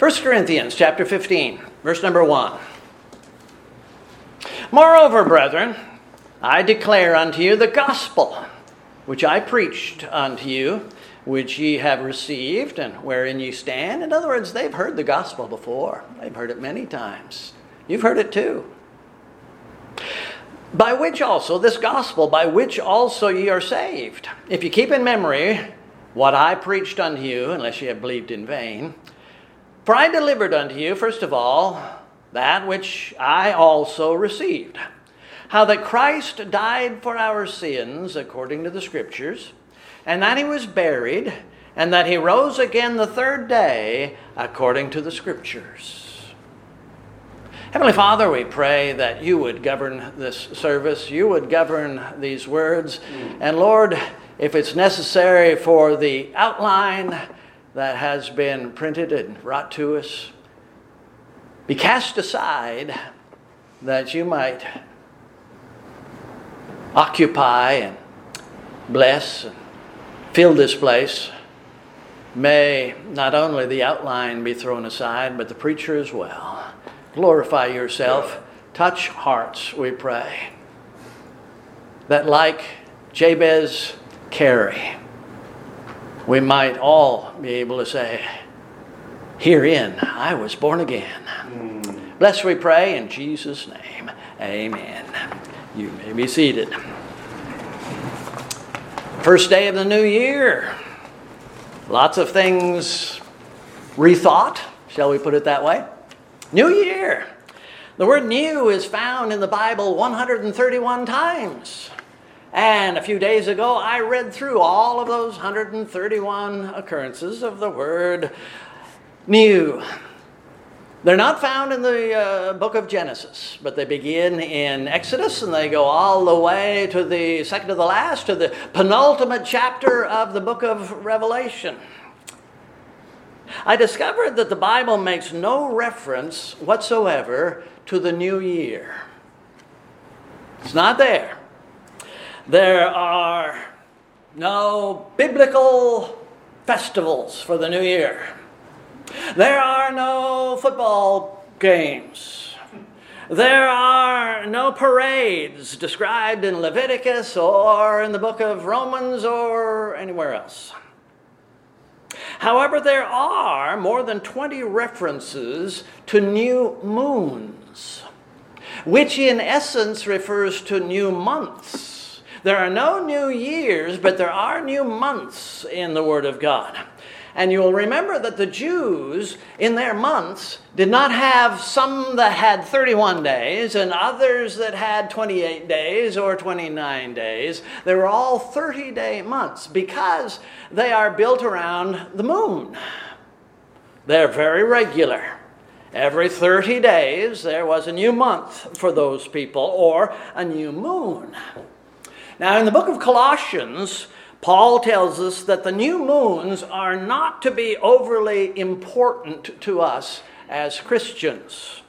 1 Corinthians chapter 15, verse number 1. Moreover, brethren, I declare unto you the gospel which I preached unto you, which ye have received, and wherein ye stand. In other words, they've heard the gospel before, they've heard it many times. You've heard it too. By which also, this gospel, by which also ye are saved. If you keep in memory what I preached unto you, unless ye have believed in vain, for I delivered unto you, first of all, that which I also received. How that Christ died for our sins according to the Scriptures, and that he was buried, and that he rose again the third day according to the Scriptures. Heavenly Father, we pray that you would govern this service, you would govern these words, mm. and Lord, if it's necessary for the outline that has been printed and brought to us, be cast aside that you might occupy and bless and fill this place. May not only the outline be thrown aside, but the preacher as well. Glorify yourself. Touch hearts, we pray. That, like Jabez Carey, we might all be able to say, Herein I was born again. Mm. Bless, we pray, in Jesus' name. Amen. You may be seated. First day of the new year. Lots of things rethought, shall we put it that way? New year. The word new is found in the Bible 131 times. And a few days ago, I read through all of those 131 occurrences of the word new. They're not found in the uh, book of Genesis, but they begin in Exodus and they go all the way to the second to the last, to the penultimate chapter of the book of Revelation. I discovered that the Bible makes no reference whatsoever to the new year. It's not there. There are no biblical festivals for the new year. There are no football games. There are no parades described in Leviticus or in the book of Romans or anywhere else. However, there are more than 20 references to new moons, which in essence refers to new months. There are no new years, but there are new months in the Word of God. And you will remember that the Jews, in their months, did not have some that had 31 days and others that had 28 days or 29 days. They were all 30 day months because they are built around the moon. They're very regular. Every 30 days, there was a new month for those people or a new moon. Now, in the book of Colossians, Paul tells us that the new moons are not to be overly important to us as Christians.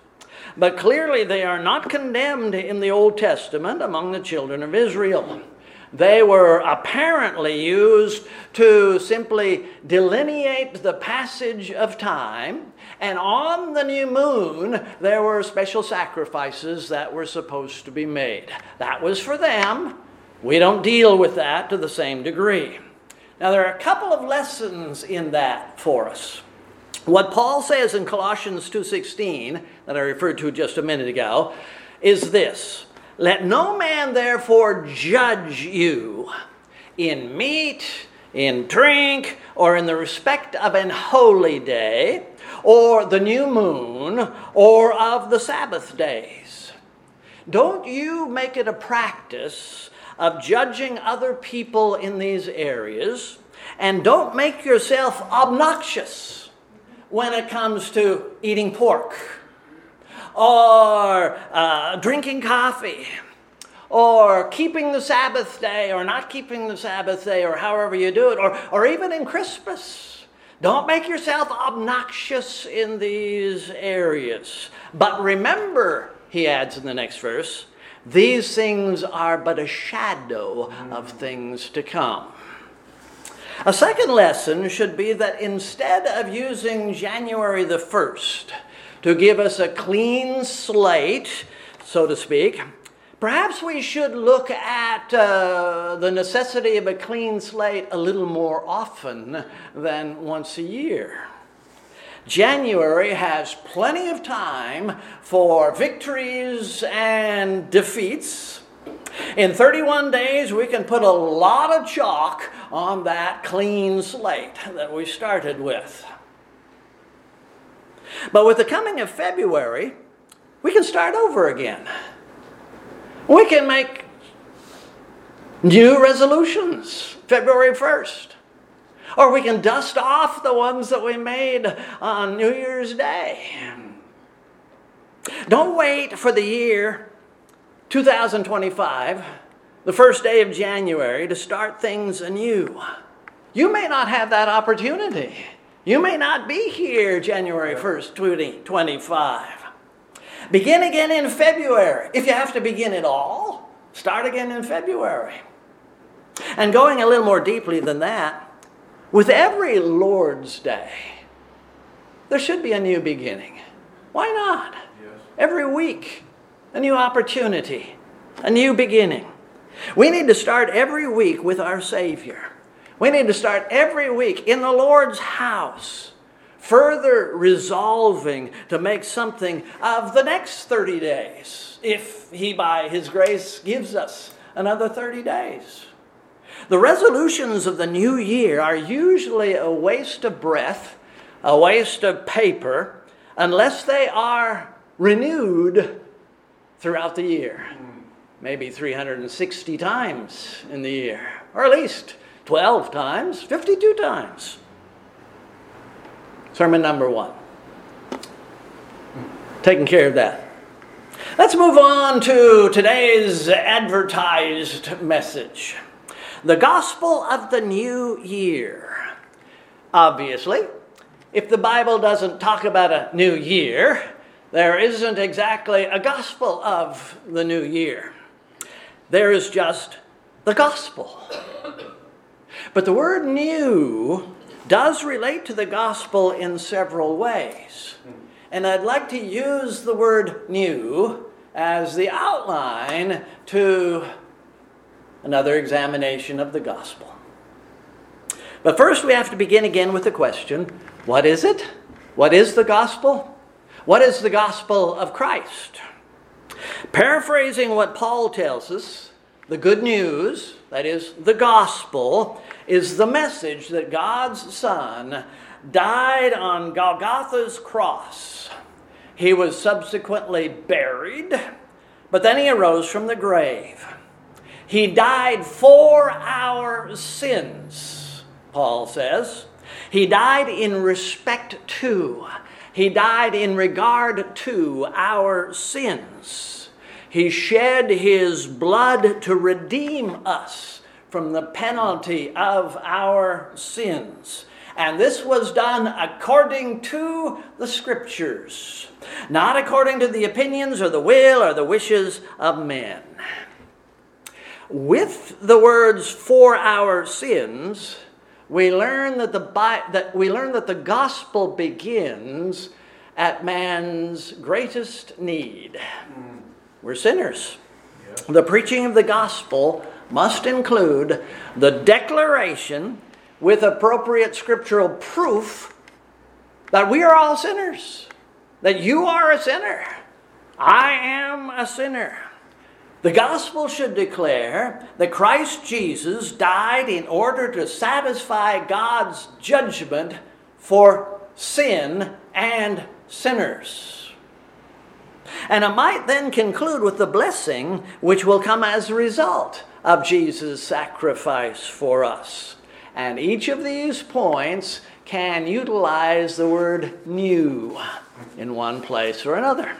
But clearly, they are not condemned in the Old Testament among the children of Israel. They were apparently used to simply delineate the passage of time, and on the new moon, there were special sacrifices that were supposed to be made. That was for them, we don't deal with that to the same degree. Now, there are a couple of lessons in that for us. What Paul says in Colossians 2:16 that I referred to just a minute ago is this: "Let no man therefore judge you in meat, in drink, or in the respect of an holy day, or the new moon, or of the Sabbath days. Don't you make it a practice of judging other people in these areas, and don't make yourself obnoxious when it comes to eating pork or uh, drinking coffee or keeping the Sabbath day or not keeping the Sabbath day or however you do it, or, or even in Christmas. Don't make yourself obnoxious in these areas. But remember, he adds in the next verse, these things are but a shadow of things to come. A second lesson should be that instead of using January the 1st to give us a clean slate, so to speak, perhaps we should look at uh, the necessity of a clean slate a little more often than once a year. January has plenty of time for victories and defeats. In 31 days, we can put a lot of chalk on that clean slate that we started with. But with the coming of February, we can start over again. We can make new resolutions February 1st. Or we can dust off the ones that we made on New Year's Day. Don't wait for the year 2025, the first day of January, to start things anew. You may not have that opportunity. You may not be here January 1st, 2025. Begin again in February. If you have to begin at all, start again in February. And going a little more deeply than that, with every Lord's Day, there should be a new beginning. Why not? Yes. Every week, a new opportunity, a new beginning. We need to start every week with our Savior. We need to start every week in the Lord's house, further resolving to make something of the next 30 days, if He, by His grace, gives us another 30 days. The resolutions of the new year are usually a waste of breath, a waste of paper, unless they are renewed throughout the year. Maybe 360 times in the year, or at least 12 times, 52 times. Sermon number one. Taking care of that. Let's move on to today's advertised message the gospel of the new year. Obviously, if the Bible doesn't talk about a new year, there isn't exactly a gospel of the new year. There is just the gospel. But the word new does relate to the gospel in several ways. And I'd like to use the word new as the outline to another examination of the gospel. But first, we have to begin again with the question what is it? What is the gospel? What is the gospel of Christ? Paraphrasing what Paul tells us, the good news, that is, the gospel, is the message that God's Son died on Golgotha's cross. He was subsequently buried, but then he arose from the grave. He died for our sins, Paul says. He died in respect to, he died in regard to our sins. He shed his blood to redeem us from the penalty of our sins. And this was done according to the scriptures, not according to the opinions or the will or the wishes of men with the words for our sins, we learn that the, that we learn that the gospel begins at man's greatest need. Mm. We're sinners. The preaching of the gospel must include the declaration with appropriate scriptural proof that we are all sinners, that you are a sinner. I am a sinner. The gospel should declare that Christ Jesus died in order to satisfy God's judgment for sin and sinners. And I might then conclude with the blessing which will come as a result of Jesus' sacrifice for us. And each of these points can utilize the word new in one place or another.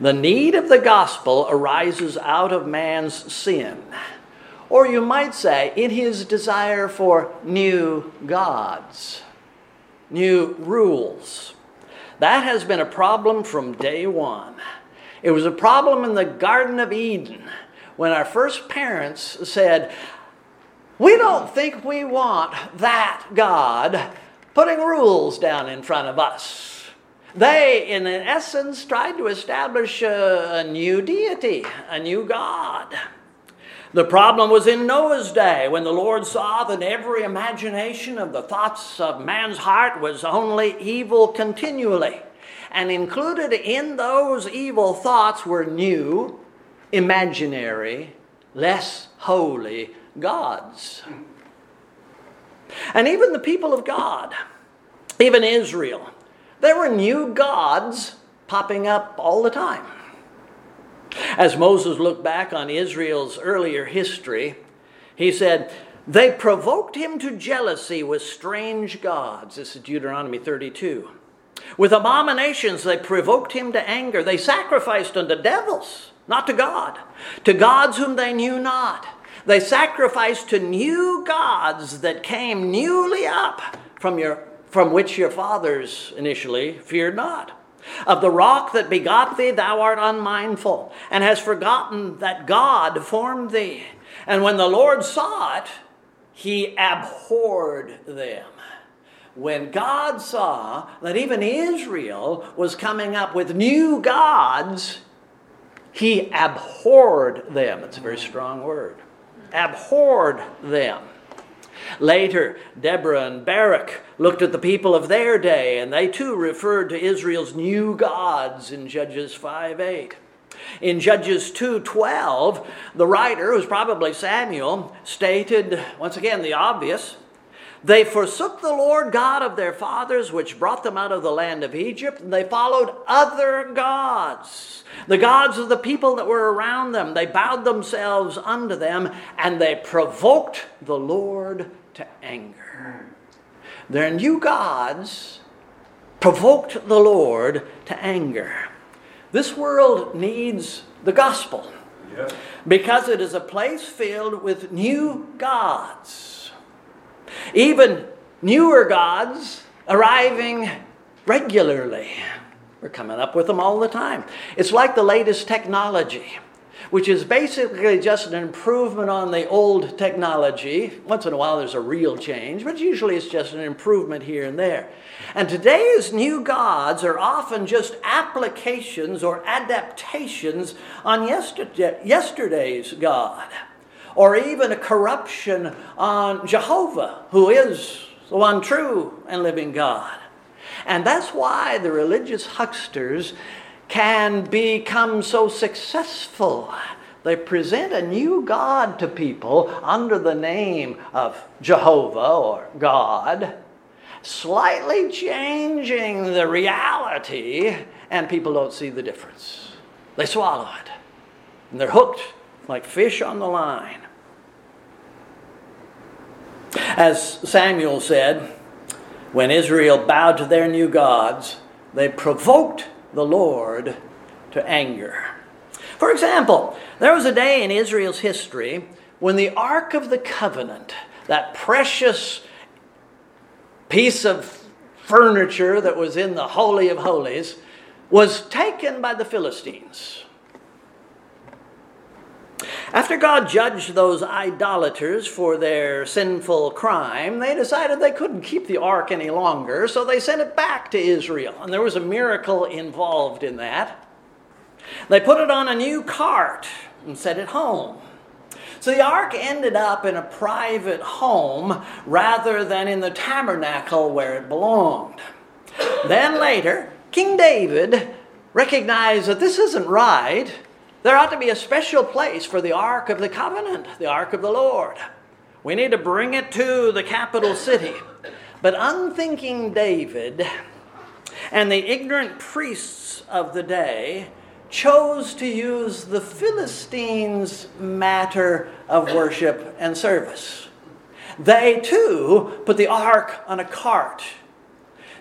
The need of the gospel arises out of man's sin. Or you might say, in his desire for new gods, new rules. That has been a problem from day one. It was a problem in the Garden of Eden when our first parents said, We don't think we want that God putting rules down in front of us. They, in essence, tried to establish a, a new deity, a new God. The problem was in Noah's day when the Lord saw that every imagination of the thoughts of man's heart was only evil continually. And included in those evil thoughts were new, imaginary, less holy gods. And even the people of God, even Israel, there were new gods popping up all the time. As Moses looked back on Israel's earlier history, he said, They provoked him to jealousy with strange gods. This is Deuteronomy 32. With abominations, they provoked him to anger. They sacrificed unto devils, not to God, to gods whom they knew not. They sacrificed to new gods that came newly up from, your, from which your fathers initially feared not. Of the rock that begot thee, thou art unmindful, and hast forgotten that God formed thee. And when the Lord saw it, he abhorred them. When God saw that even Israel was coming up with new gods, he abhorred them. It's a very strong word. Abhorred them. Later, Deborah and Barak looked at the people of their day, and they too referred to Israel's new gods in Judges 5 8. In Judges 2:12, the writer, who's probably Samuel, stated once again the obvious. They forsook the Lord God of their fathers, which brought them out of the land of Egypt, and they followed other gods, the gods of the people that were around them. They bowed themselves unto them, and they provoked the Lord to anger. Their new gods provoked the Lord to anger. This world needs the gospel because it is a place filled with new gods, even newer gods arriving regularly. We're coming up with them all the time. It's like the latest technology which is basically just an improvement on the old technology. Once in a while there's a real change, but usually it's just an improvement here and there. And today's new gods are often just applications or adaptations on yesterday, yesterday's God, or even a corruption on Jehovah, who is the one true and living God. And that's why the religious hucksters can become so successful. They present a new God to people under the name of Jehovah or God, slightly changing the reality, and people don't see the difference. They swallow it, and they're hooked like fish on the line. As Samuel said, when Israel bowed to their new gods, they provoked the Lord to anger. For example, there was a day in Israel's history when the Ark of the Covenant, that precious piece of furniture that was in the Holy of Holies, was taken by the Philistines. After God judged those idolaters for their sinful crime, they decided they couldn't keep the ark any longer, so they sent it back to Israel. And there was a miracle involved in that. They put it on a new cart and sent it home. So the ark ended up in a private home rather than in the tabernacle where it belonged. Then later, King David recognized that this isn't right there ought to be a special place for the Ark of the Covenant, the Ark of the Lord. We need to bring it to the capital city. But unthinking David and the ignorant priests of the day chose to use the Philistines' matter of worship and service. They too put the ark on a cart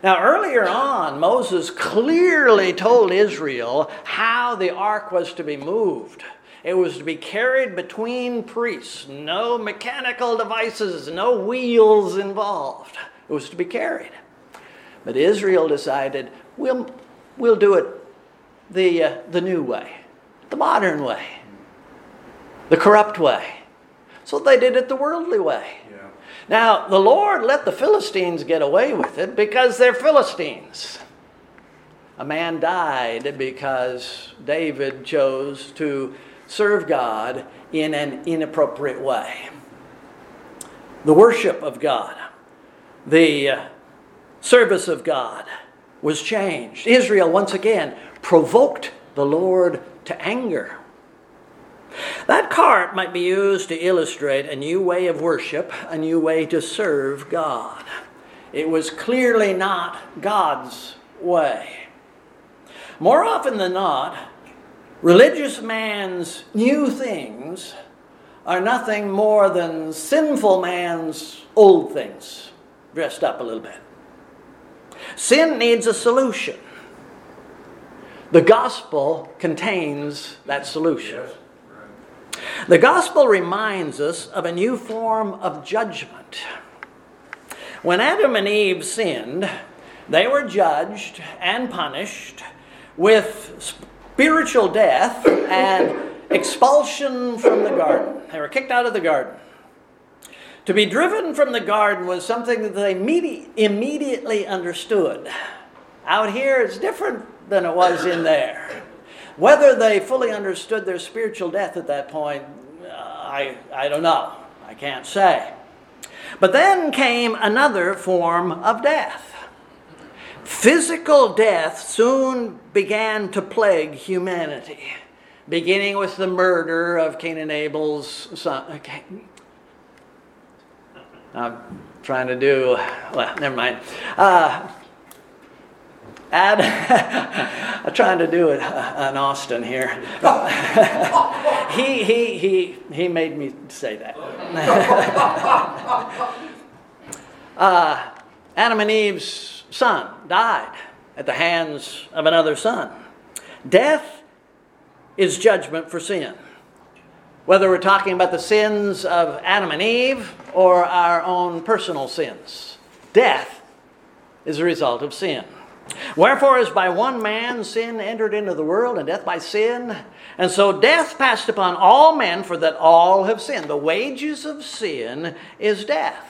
now, earlier on, Moses clearly told Israel how the ark was to be moved. It was to be carried between priests, no mechanical devices, no wheels involved. It was to be carried. But Israel decided, we'll, we'll do it the, uh, the new way, the modern way, the corrupt way. So they did it the worldly way. Now, the Lord let the Philistines get away with it because they're Philistines. A man died because David chose to serve God in an inappropriate way. The worship of God, the uh, service of God was changed. Israel, once again, provoked the Lord to anger. That cart might be used to illustrate a new way of worship, a new way to serve God. It was clearly not God's way. More often than not, religious man's new things are nothing more than sinful man's old things, dressed up a little bit. Sin needs a solution. The gospel contains that solution. Yes. The gospel reminds us of a new form of judgment. When Adam and Eve sinned, they were judged and punished with spiritual death and expulsion from the garden. They were kicked out of the garden. To be driven from the garden was something that they immediately understood. Out here, it's different than it was in there. Whether they fully understood their spiritual death at that point, uh, I, I don't know. I can't say. But then came another form of death. Physical death soon began to plague humanity, beginning with the murder of Cain and Abel's son. Okay. I'm trying to do, well, never mind. Uh, I'm trying to do it uh, in Austin here. he, he, he, he made me say that. uh, Adam and Eve's son died at the hands of another son. Death is judgment for sin. Whether we're talking about the sins of Adam and Eve or our own personal sins, death is a result of sin. Wherefore, as by one man sin entered into the world, and death by sin, and so death passed upon all men, for that all have sinned. The wages of sin is death.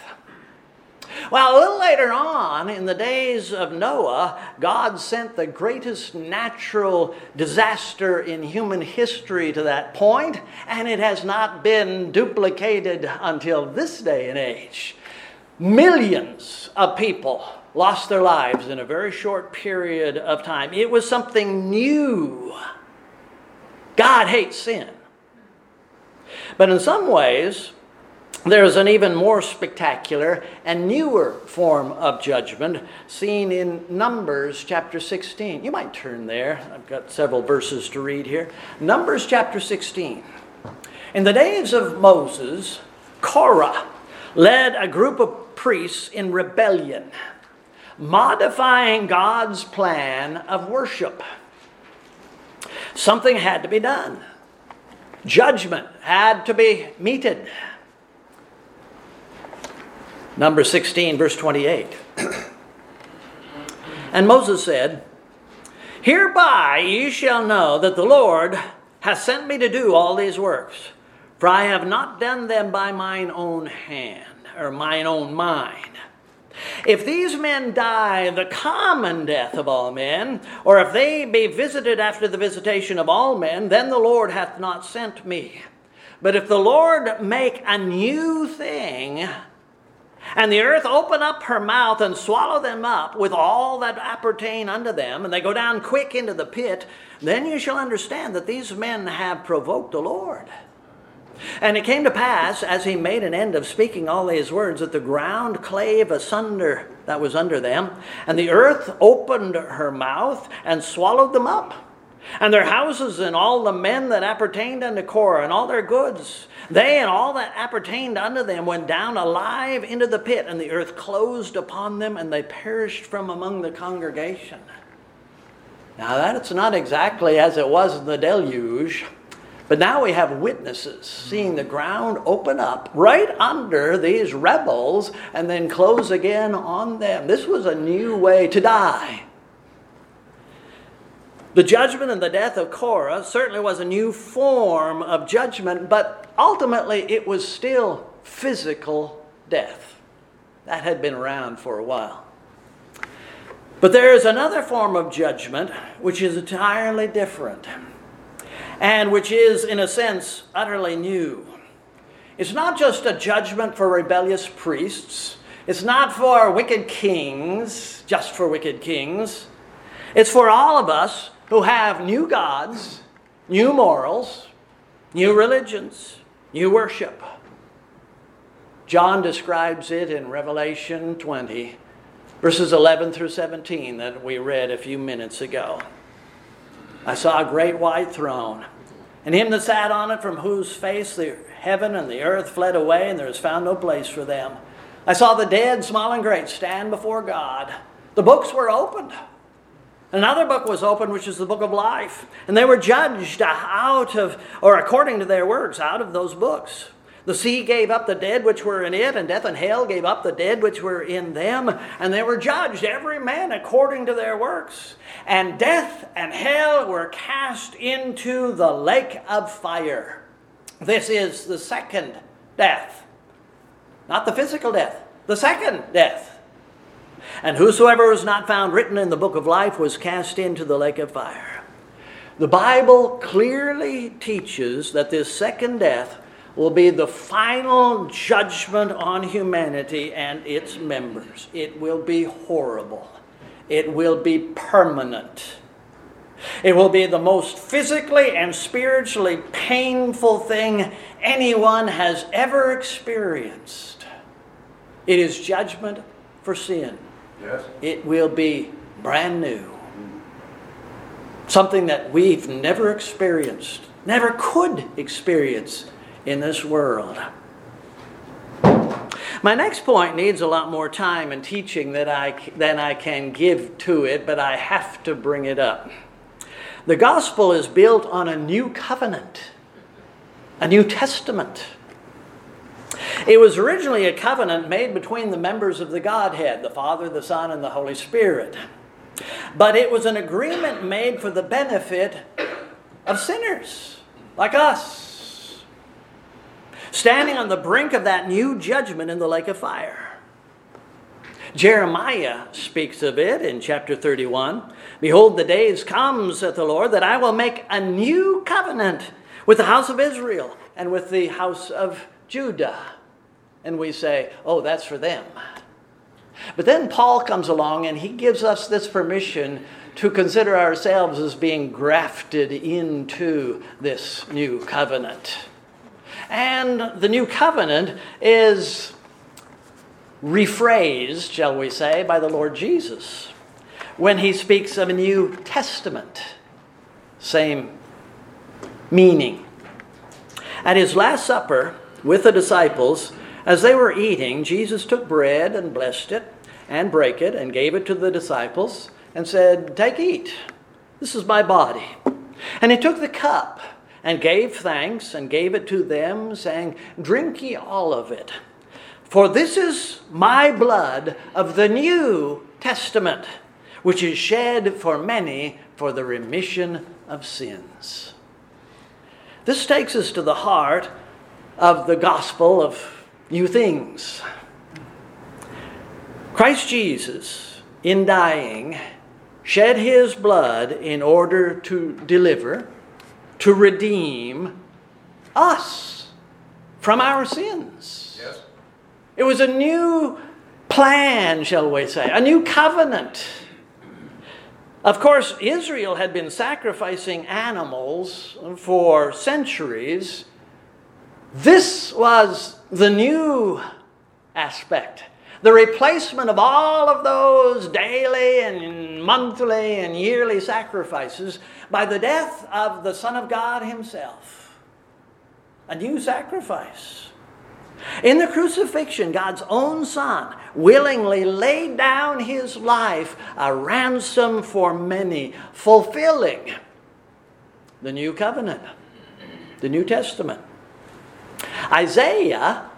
Well, a little later on, in the days of Noah, God sent the greatest natural disaster in human history to that point, and it has not been duplicated until this day and age. Millions of people lost their lives in a very short period of time. It was something new. God hates sin. But in some ways, there's an even more spectacular and newer form of judgment seen in Numbers chapter 16. You might turn there. I've got several verses to read here. Numbers chapter 16. In the days of Moses, Korah led a group of priests in rebellion, modifying God's plan of worship. Something had to be done. Judgment had to be meted. Number 16, verse 28. and Moses said, Hereby ye shall know that the Lord hath sent me to do all these works, for I have not done them by mine own hand, or mine own mind. If these men die the common death of all men, or if they be visited after the visitation of all men, then the Lord hath not sent me. But if the Lord make a new thing, and the earth open up her mouth and swallow them up with all that appertain unto them, and they go down quick into the pit, then you shall understand that these men have provoked the Lord. And it came to pass, as he made an end of speaking all these words, that the ground clave asunder that was under them, and the earth opened her mouth and swallowed them up. And their houses and all the men that appertained unto Korah and all their goods, they and all that appertained unto them went down alive into the pit, and the earth closed upon them, and they perished from among the congregation. Now, that's not exactly as it was in the deluge. But now we have witnesses seeing the ground open up right under these rebels and then close again on them. This was a new way to die. The judgment and the death of Korah certainly was a new form of judgment, but ultimately it was still physical death. That had been around for a while. But there is another form of judgment which is entirely different and which is, in a sense, utterly new. It's not just a judgment for rebellious priests, it's not for wicked kings, just for wicked kings. It's for all of us who have new gods, new morals, new religions, new worship. John describes it in Revelation 20, verses 11 through 17, that we read a few minutes ago. I saw a great white throne, and him that sat on it, from whose face the heaven and the earth fled away, and there was found no place for them. I saw the dead, small and great, stand before God. The books were opened. Another book was opened, which is the book of life. And they were judged out of, or according to their works, out of those books. The sea gave up the dead which were in it, and death and hell gave up the dead which were in them, and they were judged, every man according to their works. And death and hell were cast into the lake of fire. This is the second death, not the physical death, the second death. And whosoever was not found written in the book of life was cast into the lake of fire. The Bible clearly teaches that this second death will be the final judgment on humanity and its members. It will be horrible. It will be permanent. It will be the most physically and spiritually painful thing anyone has ever experienced. It is judgment for sin. Yes. It will be brand new. Something that we've never experienced, never could experience in this world. My next point needs a lot more time and teaching that I, than I can give to it, but I have to bring it up. The gospel is built on a new covenant, a New Testament. It was originally a covenant made between the members of the Godhead, the Father, the Son, and the Holy Spirit. But it was an agreement made for the benefit of sinners like us, standing on the brink of that new judgment in the lake of fire. Jeremiah speaks of it in chapter 31. Behold, the days come, saith the Lord, that I will make a new covenant with the house of Israel and with the house of Judah. And we say, oh, that's for them. But then Paul comes along and he gives us this permission to consider ourselves as being grafted into this new covenant. And the new covenant is rephrased, shall we say, by the Lord Jesus when he speaks of a New Testament. Same meaning. At his Last Supper with the disciples, as they were eating, Jesus took bread and blessed it and brake it and gave it to the disciples and said, Take, eat. This is my body. And he took the cup and gave thanks and gave it to them, saying, Drink ye all of it. For this is my blood of the New Testament, which is shed for many for the remission of sins. This takes us to the heart of the gospel of new things. Christ Jesus, in dying, shed his blood in order to deliver, to redeem us from our sins. Yes. It was a new plan, shall we say, a new covenant. Of course, Israel had been sacrificing animals for centuries. This was the new aspect. The replacement of all of those daily and monthly and yearly sacrifices by the death of the Son of God Himself. A new sacrifice. In the crucifixion, God's own Son willingly laid down His life, a ransom for many, fulfilling the new covenant, the New Testament. Isaiah,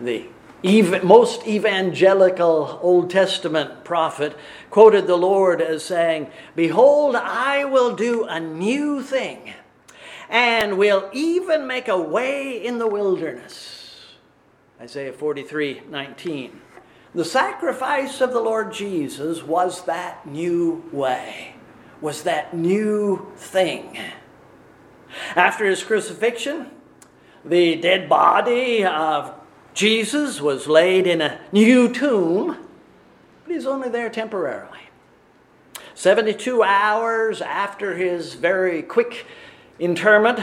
the ev- most evangelical Old Testament prophet, quoted the Lord as saying, Behold, I will do a new thing, and will even make a way in the wilderness. Isaiah 43 19. The sacrifice of the Lord Jesus was that new way, was that new thing. After his crucifixion, the dead body of Jesus was laid in a new tomb, but he's only there temporarily. 72 hours after his very quick interment,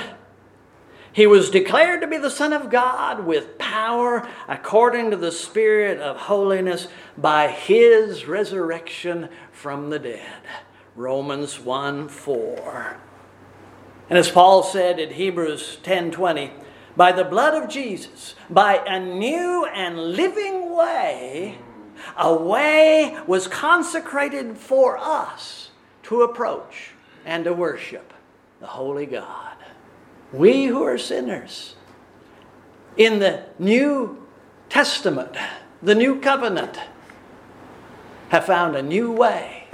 he was declared to be the Son of God with power according to the Spirit of holiness by his resurrection from the dead. Romans 1 4. And as Paul said in Hebrews 10:20, by the blood of Jesus, by a new and living way, a way was consecrated for us to approach and to worship the holy God. We who are sinners in the New Testament, the New Covenant, have found a new way,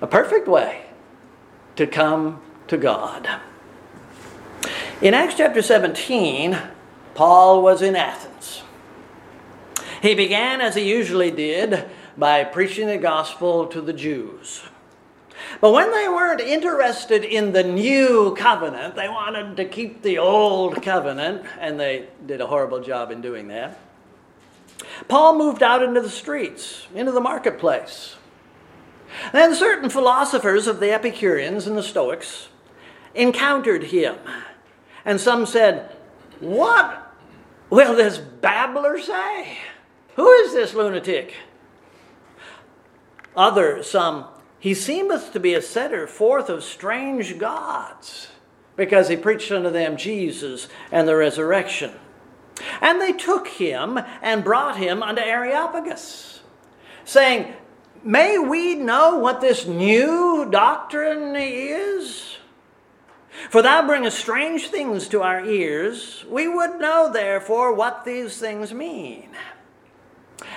a perfect way to come to God. In Acts chapter 17, Paul was in Athens. He began, as he usually did, by preaching the gospel to the Jews. But when they weren't interested in the new covenant, they wanted to keep the old covenant, and they did a horrible job in doing that. Paul moved out into the streets, into the marketplace. Then certain philosophers of the Epicureans and the Stoics encountered him. And some said, What will this babbler say? Who is this lunatic? Other, some, he seemeth to be a setter forth of strange gods, because he preached unto them Jesus and the resurrection. And they took him and brought him unto Areopagus, saying, May we know what this new doctrine is? For thou bringest strange things to our ears. We would know, therefore, what these things mean.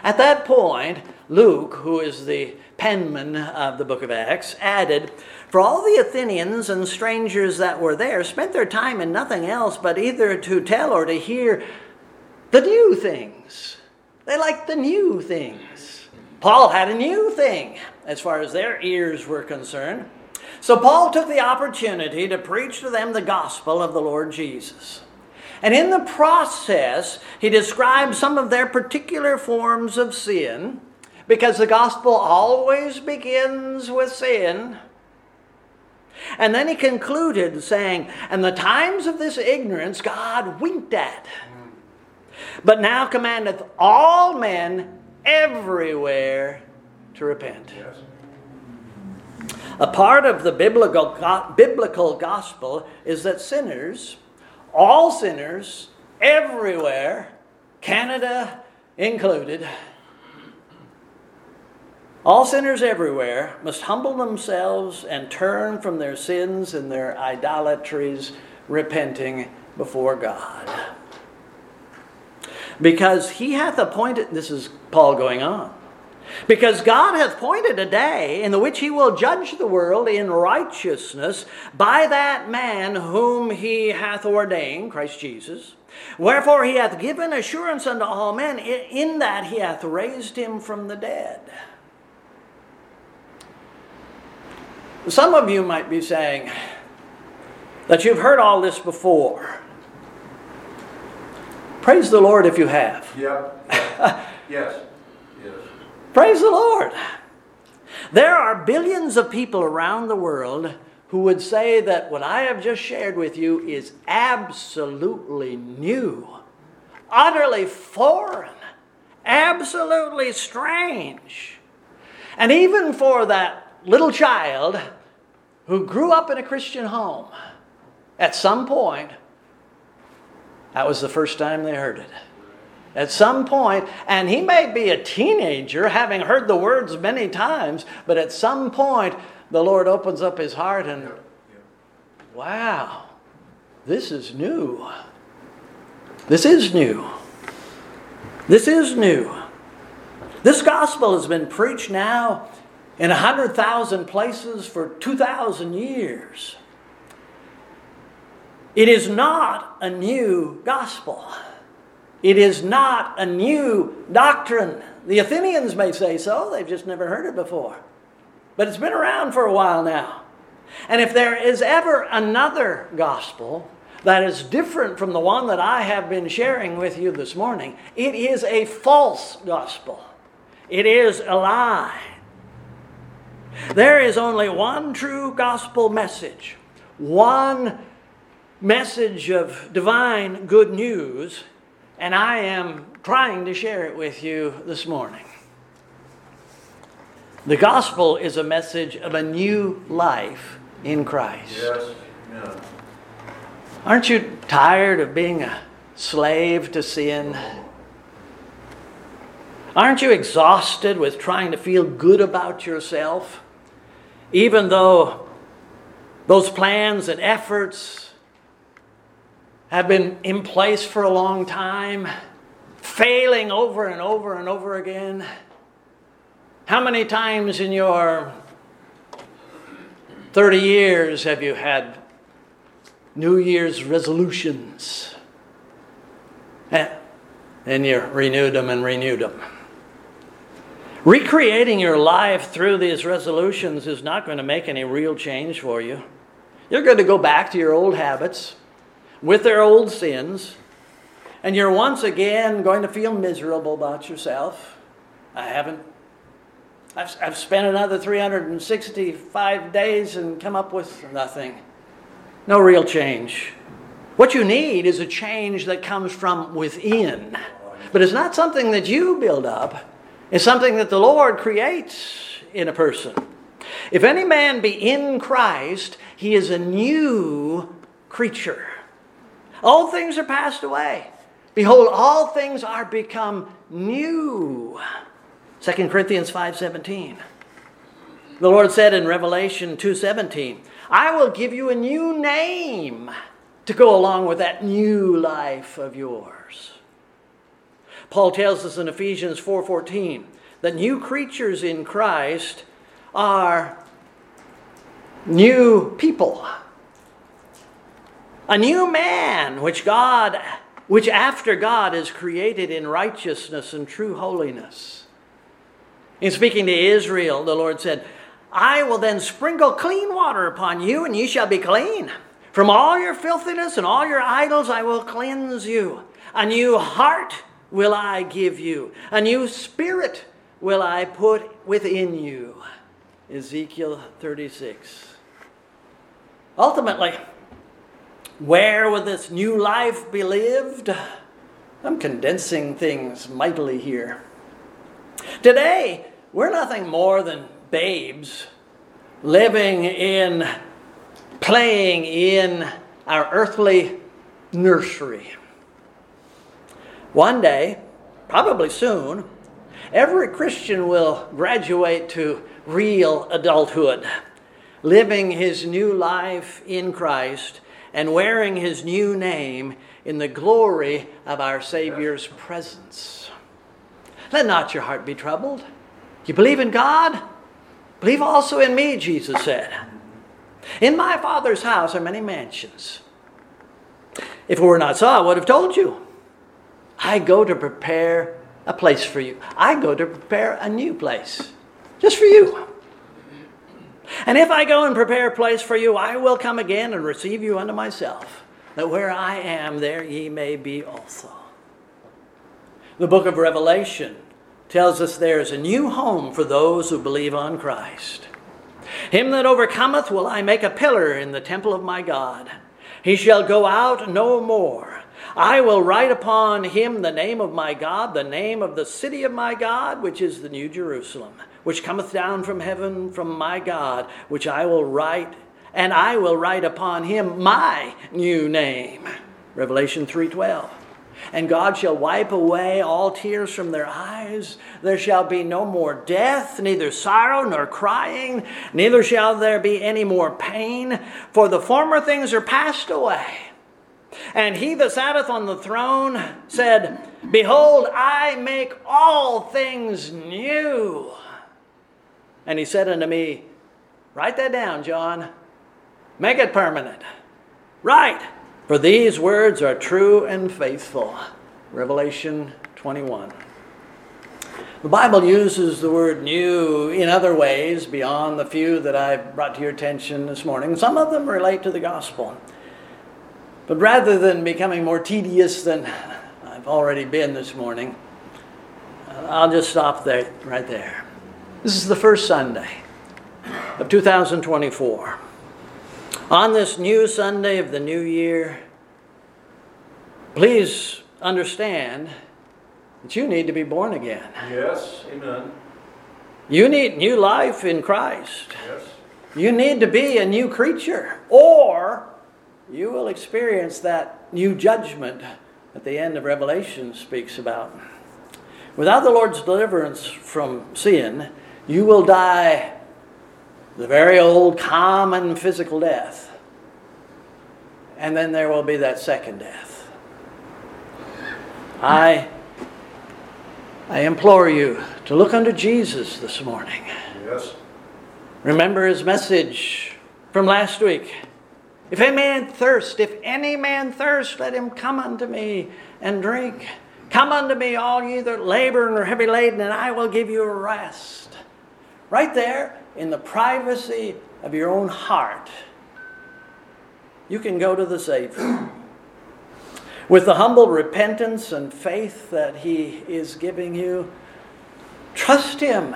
At that point, Luke, who is the penman of the book of Acts, added, For all the Athenians and strangers that were there spent their time in nothing else but either to tell or to hear the new things. They liked the new things. Paul had a new thing as far as their ears were concerned. So Paul took the opportunity to preach to them the gospel of the Lord Jesus. And in the process, he described some of their particular forms of sin, because the gospel always begins with sin. And then he concluded saying, And the times of this ignorance God winked at, but now commandeth all men everywhere to repent. Yes. A part of the biblical, biblical gospel is that sinners, all sinners, everywhere, Canada included, all sinners everywhere must humble themselves and turn from their sins and their idolatries, repenting before God. Because he hath appointed, this is Paul going on. Because God hath pointed a day in the which he will judge the world in righteousness by that man whom he hath ordained, Christ Jesus. Wherefore he hath given assurance unto all men, in that he hath raised him from the dead. Some of you might be saying that you've heard all this before. Praise the Lord if you have. Yeah. yes. Yes. Praise the Lord. There are billions of people around the world who would say that what I have just shared with you is absolutely new, utterly foreign, absolutely strange. And even for that little child who grew up in a Christian home, at some point, that was the first time they heard it at some point, and he may be a teenager, having heard the words many times, but at some point, the Lord opens up his heart and, wow, this is new. This is new. This is new. This gospel has been preached now in 100,000 places for 2,000 years. It is not a new gospel. It is not a new doctrine. The Athenians may say so, they've just never heard it before. But it's been around for a while now. And if there is ever another gospel that is different from the one that I have been sharing with you this morning, it is a false gospel. It is a lie. There is only one true gospel message, one message of divine good news, and I am trying to share it with you this morning. The gospel is a message of a new life in Christ. Yes. Yeah. Aren't you tired of being a slave to sin? Aren't you exhausted with trying to feel good about yourself? Even though those plans and efforts have been in place for a long time, failing over and over and over again. How many times in your 30 years have you had New Year's resolutions? Eh, and you renewed them and renewed them. Recreating your life through these resolutions is not going to make any real change for you. You're going to go back to your old habits with their old sins, and you're once again going to feel miserable about yourself. I haven't. I've, I've spent another 365 days and come up with nothing. No real change. What you need is a change that comes from within. But it's not something that you build up, it's something that the Lord creates in a person. If any man be in Christ, he is a new creature. All things are passed away. Behold, all things are become new. 2 Corinthians 5:17. The Lord said in Revelation 2:17, I will give you a new name to go along with that new life of yours. Paul tells us in Ephesians 4:14 that new creatures in Christ are new people a new man which God which after God is created in righteousness and true holiness. In speaking to Israel, the Lord said, I will then sprinkle clean water upon you, and ye shall be clean. From all your filthiness and all your idols I will cleanse you. A new heart will I give you, a new spirit will I put within you. Ezekiel 36. Ultimately, where will this new life be lived? I'm condensing things mightily here. Today, we're nothing more than babes living in, playing in our earthly nursery. One day, probably soon, every Christian will graduate to real adulthood, living his new life in Christ and wearing his new name in the glory of our Savior's presence. Let not your heart be troubled. You believe in God? Believe also in me, Jesus said. In my Father's house are many mansions. If it were not so, I would have told you. I go to prepare a place for you. I go to prepare a new place just for you. And if I go and prepare a place for you, I will come again and receive you unto myself, that where I am, there ye may be also. The book of Revelation tells us there is a new home for those who believe on Christ. Him that overcometh will I make a pillar in the temple of my God. He shall go out no more. I will write upon him the name of my God, the name of the city of my God, which is the New Jerusalem which cometh down from heaven from my God, which I will write, and I will write upon him my new name. Revelation 3:12. And God shall wipe away all tears from their eyes. There shall be no more death, neither sorrow nor crying, neither shall there be any more pain, for the former things are passed away. And he that satteth on the throne said, Behold, I make all things new. And he said unto me, Write that down, John. Make it permanent. Write, for these words are true and faithful. Revelation 21. The Bible uses the word new in other ways beyond the few that I've brought to your attention this morning. Some of them relate to the gospel. But rather than becoming more tedious than I've already been this morning, I'll just stop there, right there. This is the first Sunday of 2024. On this new Sunday of the new year, please understand that you need to be born again. Yes, amen. You need new life in Christ. Yes. You need to be a new creature, or you will experience that new judgment at the end of Revelation speaks about. Without the Lord's deliverance from sin, you will die the very old common physical death. And then there will be that second death. I, I implore you to look unto Jesus this morning. Yes. Remember his message from last week. If any man thirst, if any man thirst, let him come unto me and drink. Come unto me, all ye that labor and are heavy laden, and I will give you rest. Right there, in the privacy of your own heart, you can go to the Savior. With the humble repentance and faith that He is giving you, trust Him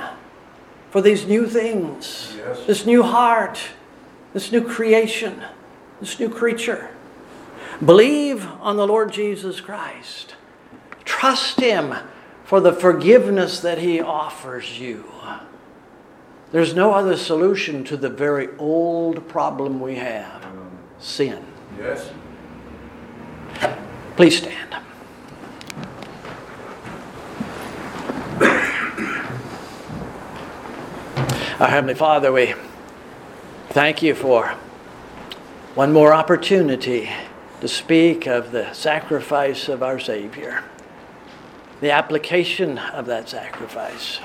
for these new things, Yes. this new heart, this new creation, this new creature. Believe on the Lord Jesus Christ. Trust Him for the forgiveness that He offers you. There's no other solution to the very old problem we have sin. Yes. Please stand. Our Heavenly Father, we thank you for one more opportunity to speak of the sacrifice of our Savior, the application of that sacrifice.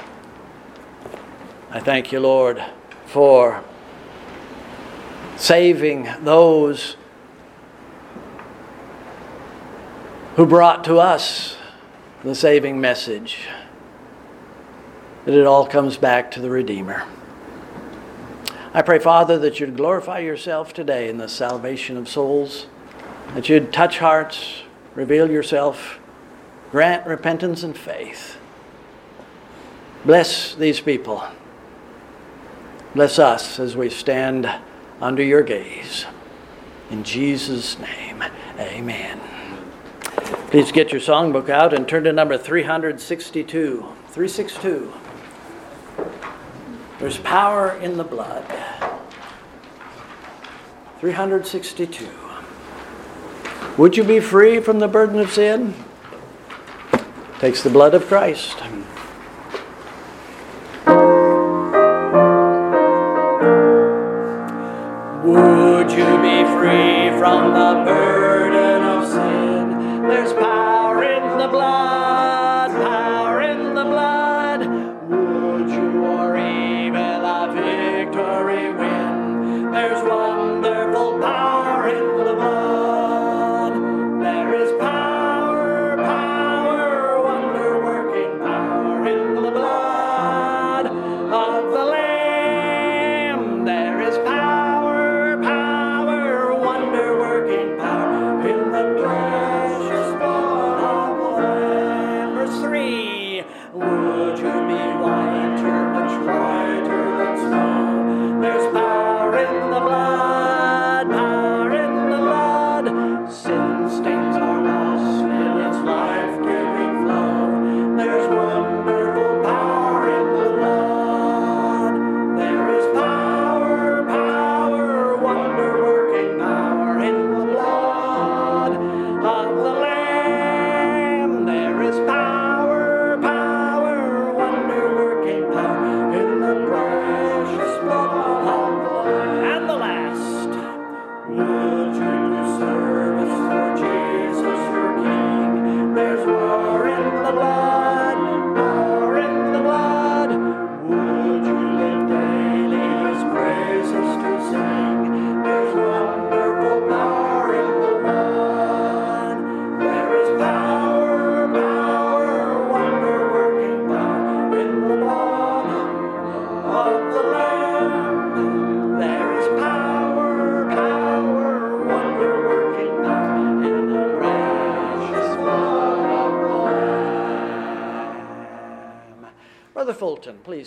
I thank you, Lord, for saving those who brought to us the saving message that it all comes back to the Redeemer. I pray, Father, that you'd glorify yourself today in the salvation of souls, that you'd touch hearts, reveal yourself, grant repentance and faith. Bless these people. Bless us as we stand under your gaze. In Jesus' name, amen. Please get your songbook out and turn to number 362. 362. There's power in the blood. 362. Would you be free from the burden of sin? Takes the blood of Christ. Free from the burden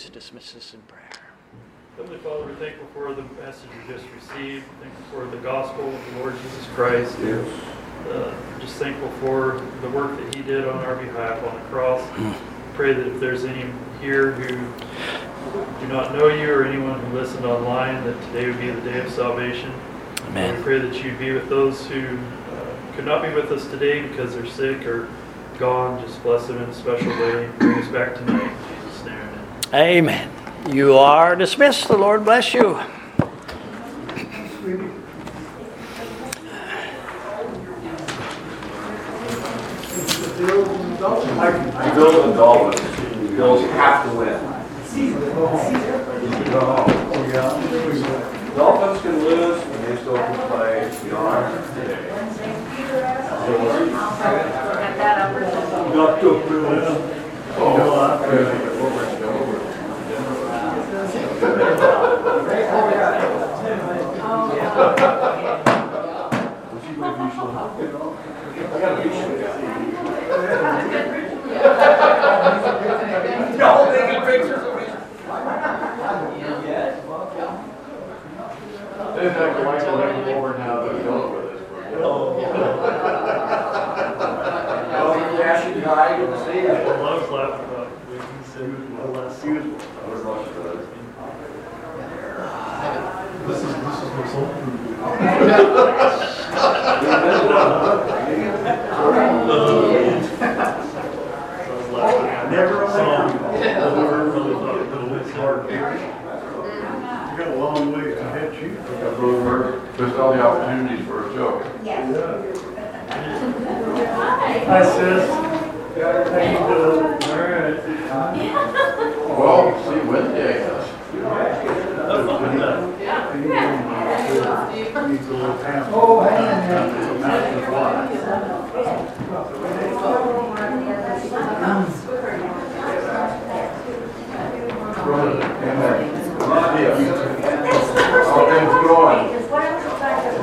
please dismiss us in prayer. Heavenly Father, we're thankful for the message we just received. Thankful for the gospel of the Lord Jesus Christ. Yes. Uh, just thankful for the work that He did on our behalf on the cross. Pray that if there's any here who do not know you or anyone who listened online, that today would be the day of salvation. Amen. We pray that you'd be with those who uh, could not be with us today because they're sick or gone. Just bless them in a special way. Bring us back tonight. In Jesus' name, amen. Amen. You are dismissed. The Lord bless you. The Bills and Dolphins, the Bills have to win. Dolphins can lose, and they still can play beyond today. Oh. I was laughing about Wiggins and all that stuff. Never Song. Never really thought it would have hard. You got a long way to head you. Missed all the opportunities for a joke. Yes. Hi, sis. How you doing? All right. Well, see you Wednesday, I guess. Oh, hang How things going?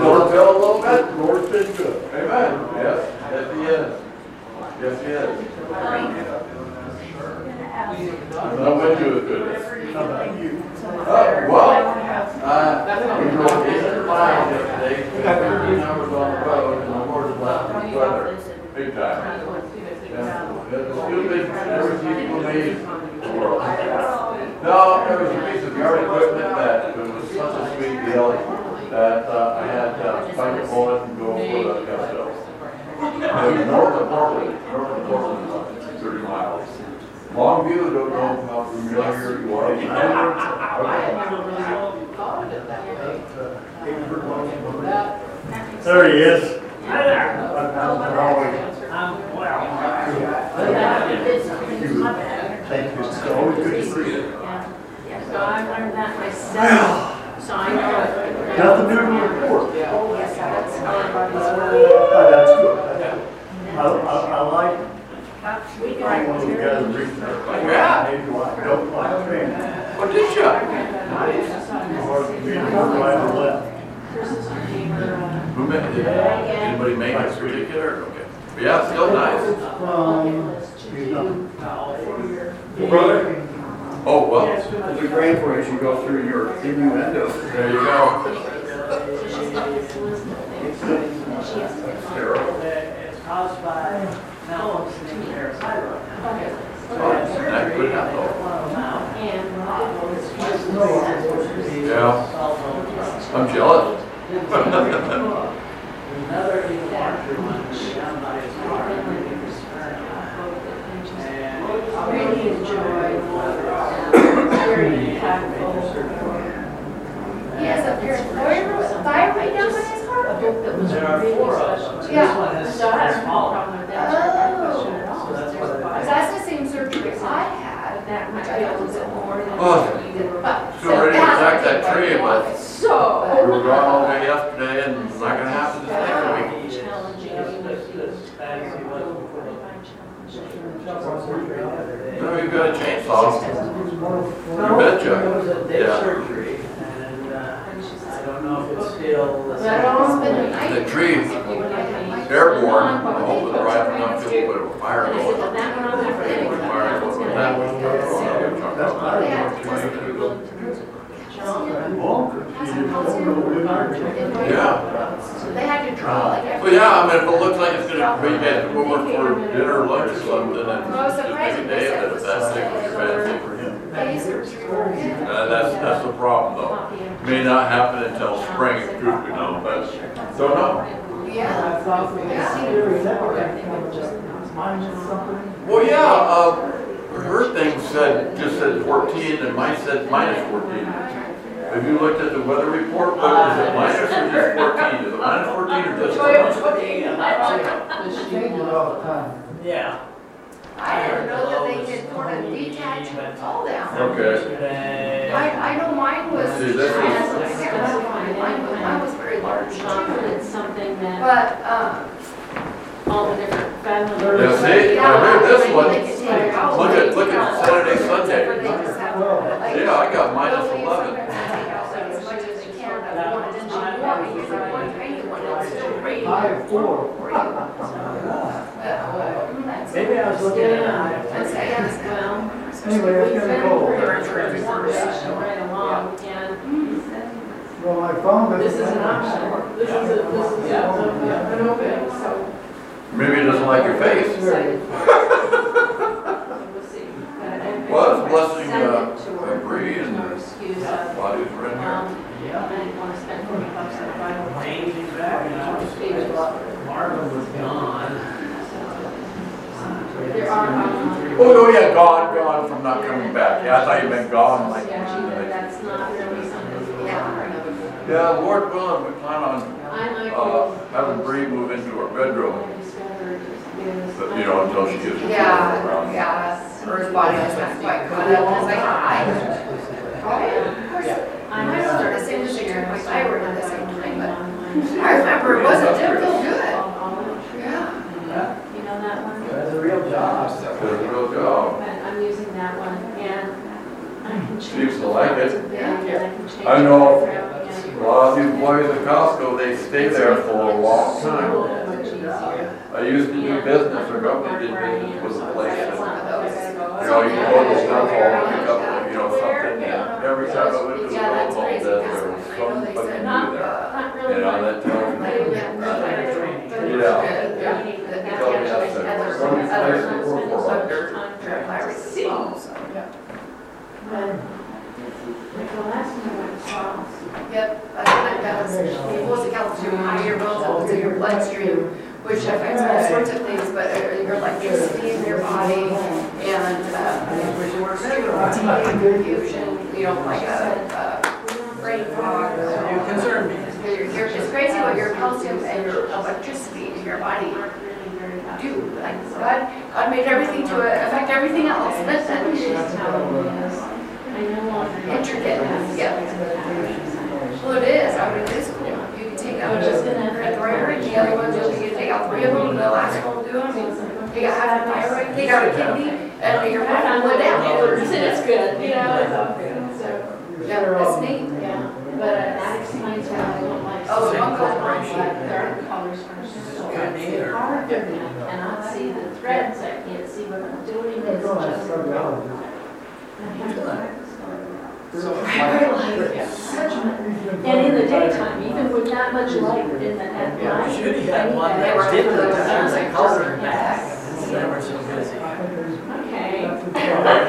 Lord fell a little bit? Lord's been good. Amen. Yes, yes he is. Yes, he is. No winter is good. How about you? Uh, well, uh, we drove eight miles yesterday, thirteen hours on the road, and the Lord has left us weather, big time. Yeah, It's still been, never seen so many in the world. No, there was a piece of yard equipment that was such a sweet deal that uh, I had uh, Spike Bullet and go over the Gusto. It was north of Portland, north of Portland, thirty miles. Longview, don't know how familiar you are. There he is. Thank you. It's always good to see you. So I learned that myself, so I know it. Nothing new to report. Oh, yes, oh, that's how everybody's Oh, that's good. I, I, I like We one of those guys reading their. Yeah. Maybe I don't like training. Oh, did you? Or reading right or left. Who made, did anybody make this particular? Okay. But yeah, still nice. Um. Brother, Oh, well, we'll be praying for you as you go through your innuendo. there you go. Terrible. It's caused by malfunctioning parathyroid. That could happen. Yeah, I'm jealous. Another even larger one down by his Really enjoyed. He has a thyroid, thyroid down by his heart? There are four of them. This Yeah. one is So smaller. Oh. So that's that's the same surgery I had, That which I bit more than. Oh. you but. Feel ready to attack that tree, but- So. gone all day yesterday it's not gonna happen this next week. Challenging. This, this, bad as he was before. Surgery the other day. No, you've got a chainsaw. You betcha. It was a day Yeah. surgery, and, uh, I don't know if it's still. the But I've almost been same. The tree, airborne, I hope with the right enough people, but it will fire And I said, going. That one on there for anyone, Fire that one's going. That be one. good." That's Yeah. So they had to draw like every. Well, yeah, I mean, if it looks like it's gonna be, to go work for dinner, or lunch or something, then I was just surprised make a when they day said of it was if that's just big a- fancy for him. Phasers. Uh, that's, that's the problem though. May not happen until spring, truth be known, but, don't know. Yeah. Well, yeah, uh, her thing said, just said fourteen, and mine said minus fourteen. Have you looked at the weather report, what is it, minus or just fourteen? Is it minus fourteen or just fourteen? Changes all the time. Yeah. I didn't know that they did sort of detach and fall down. Okay. Yesterday. I, I know mine was, See, this is- I can't remember mine, mine was, mine was very large too. It's something that But, um, all the different family. Yeah, see, I heard this one, They could take it out. look at, look at Saturday, Sunday. they just have, like, Yeah, I got minus they'll leave eleven. sometimes they take out like as much as they can of one, and then you want to use that one tiny one, it's still great. Five, four. For you. That's- Maybe I was looking at That's, it. yeah, that's Anyway, it's we've gonna go. right along and Well, my phone doesn't. This is an option. This is a, this is a, an open, so. Maybe he doesn't like your face. we'll see. Well, it's blessing, Send it to her. Bree and No excuse of, Bodies are in here. um, I didn't want to spend forty bucks on a Bible. Wayne came back and I was, Marvin was gone. There are, um, Oh, no, yeah, gone, gone from not coming back. Yeah, I thought you meant gone, like. yeah, that's not really something. Yeah. Yeah, Lord willing, we plan on, uh, having Bree move into her bedroom, but you know, until she gets. Yeah, around. yeah, her body was not quite caught up, it's like, I, of course, I know the same as they took my thyroid at the same time, but I remember it wasn't, didn't feel good. Yeah. You know that one? That's a real job. Did a real job. But that one and I can change. Seems to like it. Yeah, and I can change. I know. it around again. A lot of these employees at Costco, they stay there for a long So time. much easier. I used to do business, or government did business with a place It's that, one you know, you go to the stuff hall, pick up, you know, something, and every time I went to the Yeah, roll that's hall, crazy. that there was I know they somebody said new not, there. uh, Not really. You know, that tells me, Like the last time I went to Charles, Yep, I think that was, it was a calcium higher levels in your bloodstream, which affects all sorts of things, but uh, your electricity in your body and, uh, deep confusion, you know, like a, a brain fog. You concern me. You're- you're- It's crazy what your calcium and your electricity in your body aren't really very fast. Do. Like, God, God made everything to uh, affect everything else. She's telling I no. Intricate, yeah. Well, it is, I mean, oh, it is cool. You can take out just the thyroid, the other ones, you can take out three of them, the last one will do them. You got half a thyroid, take out a kidney, and you're back on down. It's good, you know, so, Yeah, that's neat. yeah, but uh, that explains why I don't like. Oh, some one color. colors, like There are colors for so it's hard for me. I cannot see the threads, I can't see what I'm doing. It's just- So I realize, such a- and in the daytime, even with that much light in the, at Yeah, night. Judy had one I that need did the that times sun. and back. They were so busy. Okay, that's different.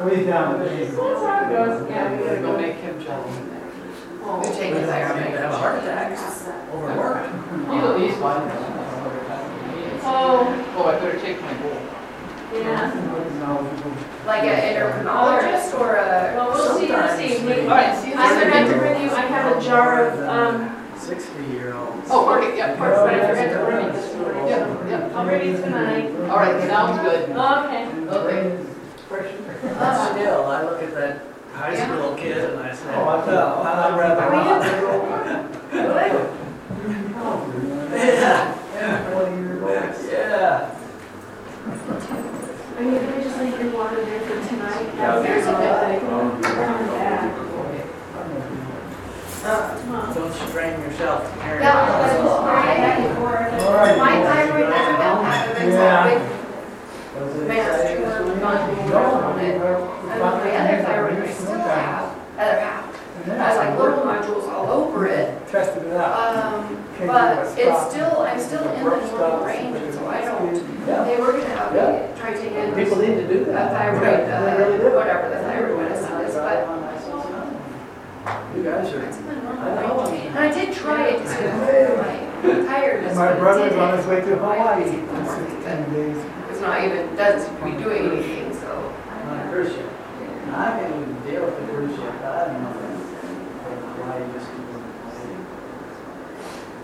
Way down. That's how it goes, yeah. We gotta go make him jealous. You take a thyroid, have heart attacks. Overworked. He's at least one. Oh, Oh, I better take my bowl. yeah. Like an endocrinologist or a. Well, we'll see this evening. All right, see you I this forgot to evening. bring you, I have a jar of, um, Sixty-year-olds. Oh, okay, yeah, perfect. but I forgot to bring it this morning. Yeah, yeah. I'll bring it tonight. All right, sounds good. Okay. Okay. But still, I look at that high school kid and I say, Oh, I well, I'd rather not. Yeah, yeah, yeah. Are you gonna just leave your water there for tonight? Yeah. There's a bit. Well, Don't strain yourself carrying Yeah, on. that's what I, my thyroid never been that, it's a big mass tumor gone on it. And then my other thyroid, I still have, other half, I like local nodules all over it. Tested it out. Um, but it's still, I'm still in the normal range, so I don't, they were gonna have me try to take People need to do a that. thyroid, Yeah, they really uh, whatever the thyroid medicine is, but You guys are, it's in the normal range. And I did try it to see if my tiredness, My but it brother's on his way to Hawaii in sixteen days. It's not even, doesn't seem to be doing anything, so. on a cruise ship. I can't even deal with the cruise ship, I don't know. Why you just keep them.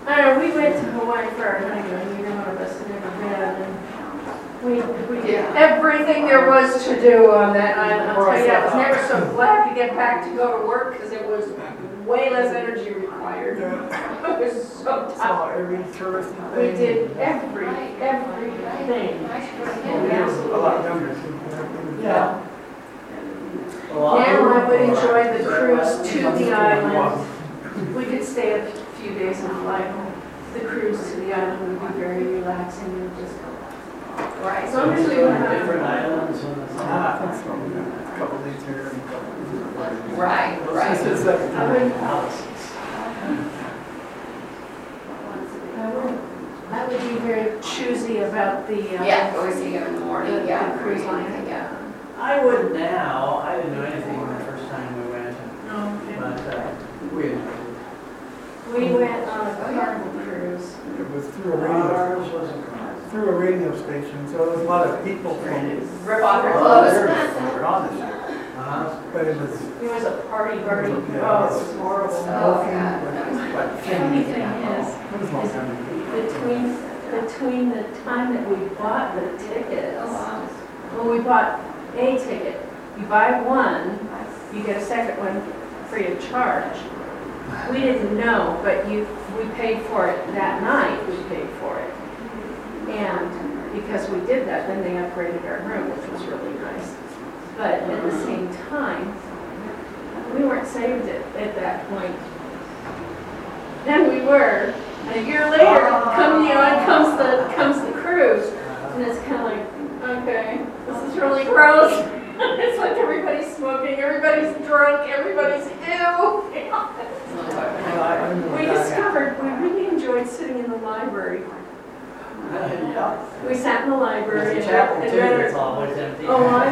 I don't know, we went to Hawaii for our honeymoon, neither one of us had ever been, and we, we did Yeah. everything there was to do on that island. I'll tell you, I was never so glad to get back to go to work, because it was way less energy required. It was so tough. Saw every touristy We thing. did every, everything. I should go to we him. were A lot younger. so we had- Yeah. Now I would enjoy the cruise to the island. We could stay a few days and fly home. The cruise to the island would be very relaxing and just. Right. As long as we went out. Different islands on the Ah, I think side. so. We got A couple days here and a couple days there. Right, right. is the second I time. would, Palaces. I would, I would be very choosy about the. uh, Yeah, go see him in the morning, yeah, the cruise line. yeah. I would now, I didn't know anything the first time we went, No, but, uh, we. We went on a carnival cruise. It was through a radio, Ours wasn't crowded. Through a radio station, so there was a lot of people from, Rip off your Oh, clothes. there were on the ship. Uh-huh. But it was It was a party, party. Yeah. Oh, it was horrible. Oh, yeah. like The funny thing is, It was a long time between, between the time that we bought the tickets, Oh, when we bought a ticket, you buy one, you get a second one free of charge. We didn't know, but you, we paid for it that night, we paid for it. And because we did that, then they upgraded our room, which was really nice. But at the same time, we weren't saved at, at that point. Then we were. And a year later, come, you know, comes the, comes the cruise, and it's kind of like, okay, this is really gross. It's like everybody's smoking, everybody's drunk, everybody's ew. We discovered we really enjoyed sitting in the library. Yeah. We sat in the library There's and a chapel read too and read that's always empty. Oh, well, I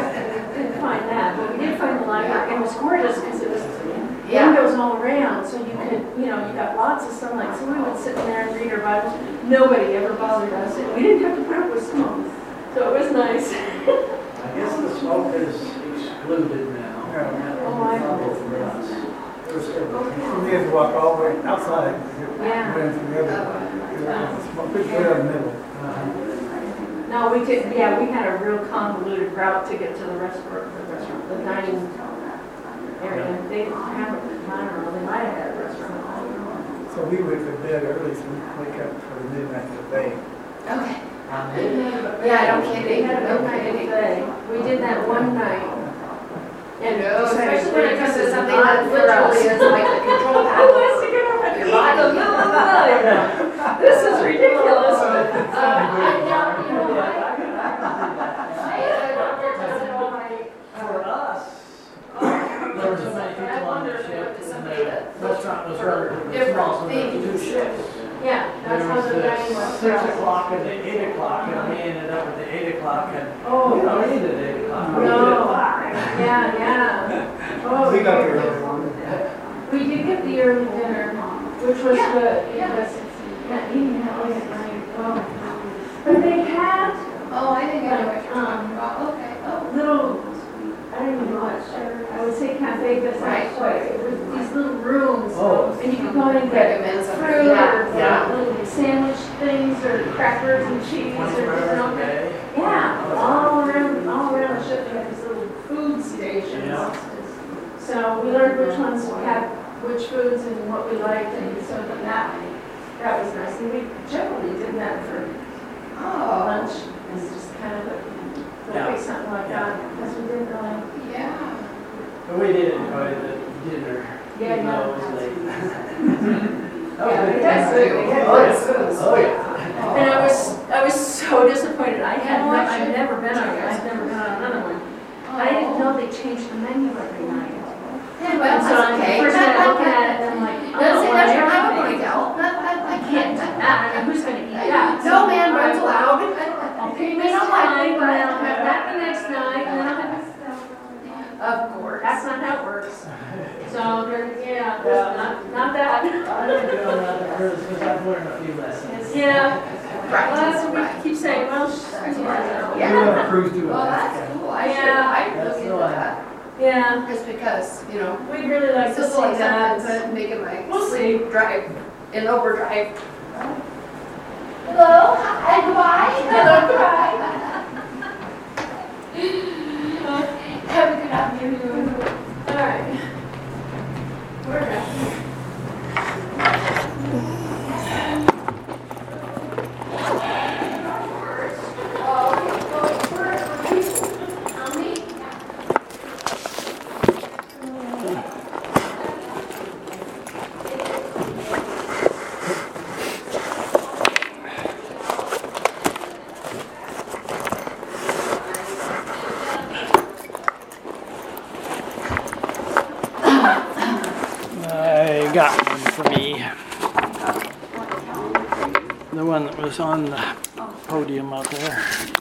didn't find that, but we did find the library. and It was gorgeous because it was Yeah. windows all around, so you could, you know, you got lots of sunlight. So we would sit in there and read our Bibles. Nobody ever bothered us. and We didn't have to put up with smoke. So it was nice. I guess the smoke is excluded now. Yeah. Oh, I- Trouble oh, for us. We had to walk all the way outside. Yeah. Went to the other, it was smoke, it was right in the middle. No, we did, yeah, we had a real convoluted route to get to the restaurant, the restaurant, the dining area. They didn't have it, I don't know, they might have had a restaurant. So we went to bed early, so we could wake up for the midnight buffet. Okay. Yeah, Yeah, no They kidding, had a no midnight kidding. buffet. We did that one night. And No, especially when it comes to this is something that literally is like the control Who panel. In the middle of the night? This is ridiculous. Uh, I know, you know, I, I had a doctor tested all my For us, there were so many people on the ship, and the restaurant was relatively small, so there two ships. Yeah, that's There how was the dining the was. six o'clock and the eight o'clock, and we ended up at the eight o'clock, and we Oh, don't eat at eight o'clock, we eat at No. five. yeah, yeah. Oh, We got there yeah. early. We did get the early dinner, which was Yeah, good. yeah. because, Yeah, eating that late at night, oh. But they had Oh, I think I know what you're um, talking about, okay, oh. little, I don't even know what, I would say cafe, but it's not Right. quite. It was these little rooms, Oh. and you could go in and get Recommend something, fruit or yeah, yeah. little sandwich things or crackers and cheese or Twenty-four different. hours day. Yeah, all around, all around the ship, they had these little food stations. Yeah. So we learned which ones had which foods and what we liked, and so that, that was nice. And we generally did that for Oh, lunch, it's just kind of, Yeah. like something like that, because we didn't really. yeah. But we did enjoy the dinner, Yeah, even though it was yeah. late. Oh, yeah, That we had food, we had Oh, good yeah. Oh, yeah. And I was, I was so disappointed. I had, Oh, no- I I've never been on, it. I've never been on another one. I didn't oh. know they changed the menu every night. Well, So that's i okay. First I look at it, I'm like, don't know that's want to go. I, I, I can't do that. I mean, who's gonna eat uh, that? No man runs allowed. I'll pay They this time, but then I'll have that the next night, and then I'll have, Of course. that's not how it works. So, yeah. yeah, not, not that. I'm gonna go that, because I've learned a few lessons. Yeah, well, that's what we right. keep saying, well, yeah. Yeah. to cruise Well, that's cool. I should, Yeah. I should That's that yeah, Just because, you know, we'd really like to see like that, but making my we'll sleep drive in overdrive. Hello, hi, goodbye. Hello. Have a good afternoon. all right. We're done. I got one for me. Was on the podium out there.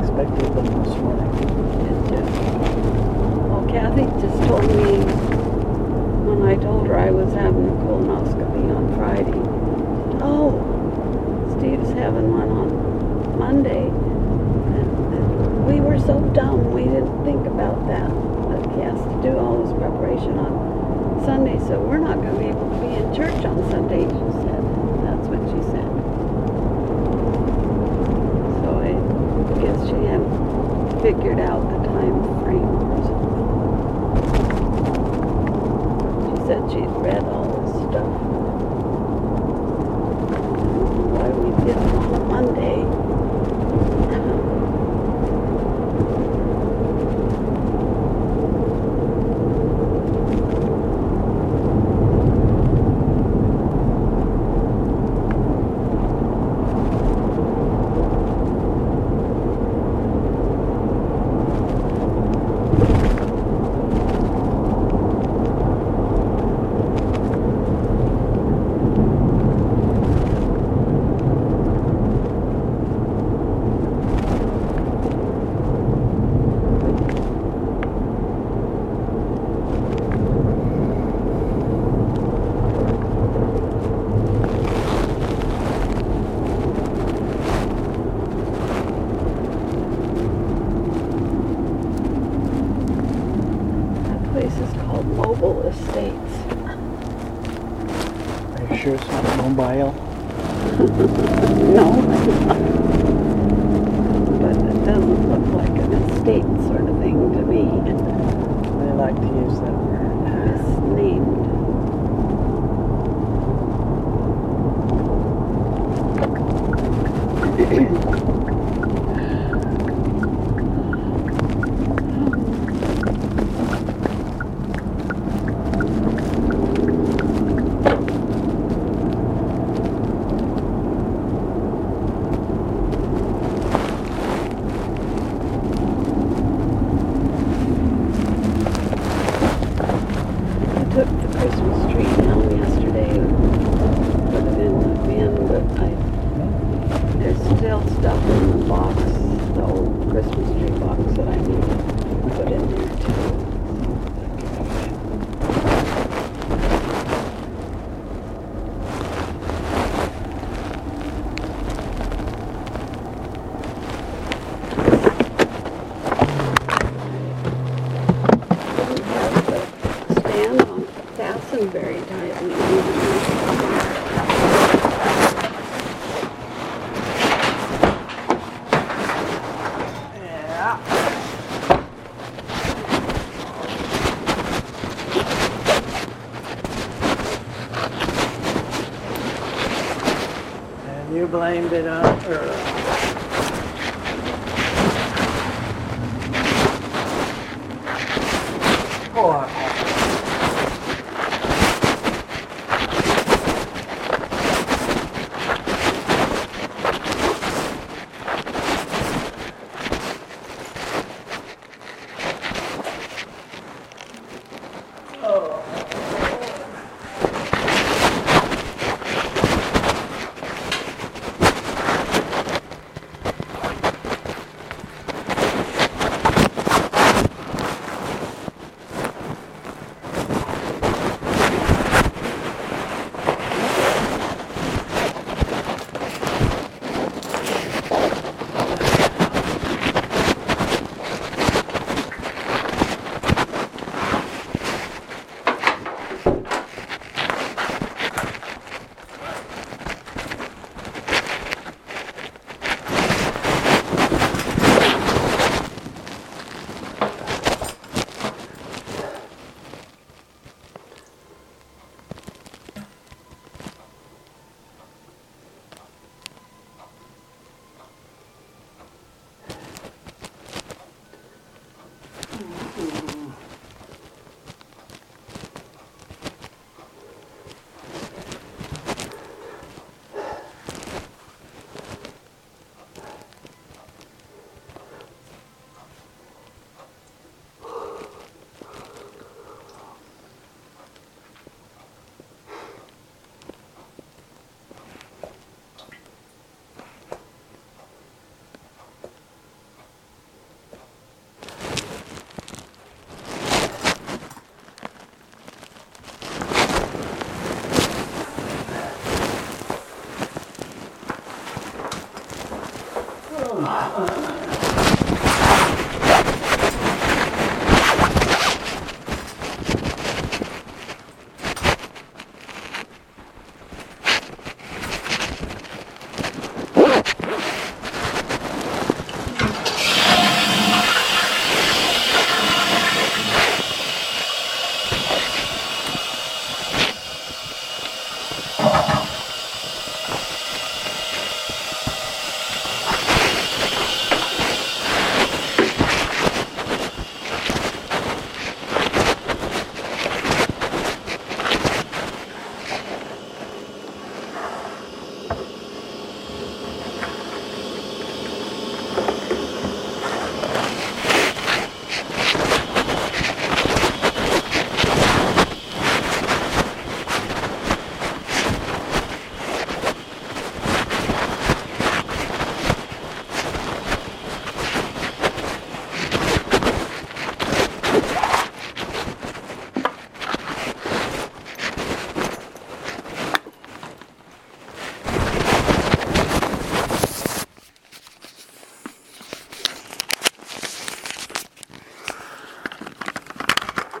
expected them this morning. Did? Well, Kathy just told me when I told her I was having a colonoscopy on Friday. Oh, Steve's having one on Monday. We were so dumb, we didn't think about that. But he has to do all this preparation on Sunday, so we're not going to be able to be in church on Sunday Christmas.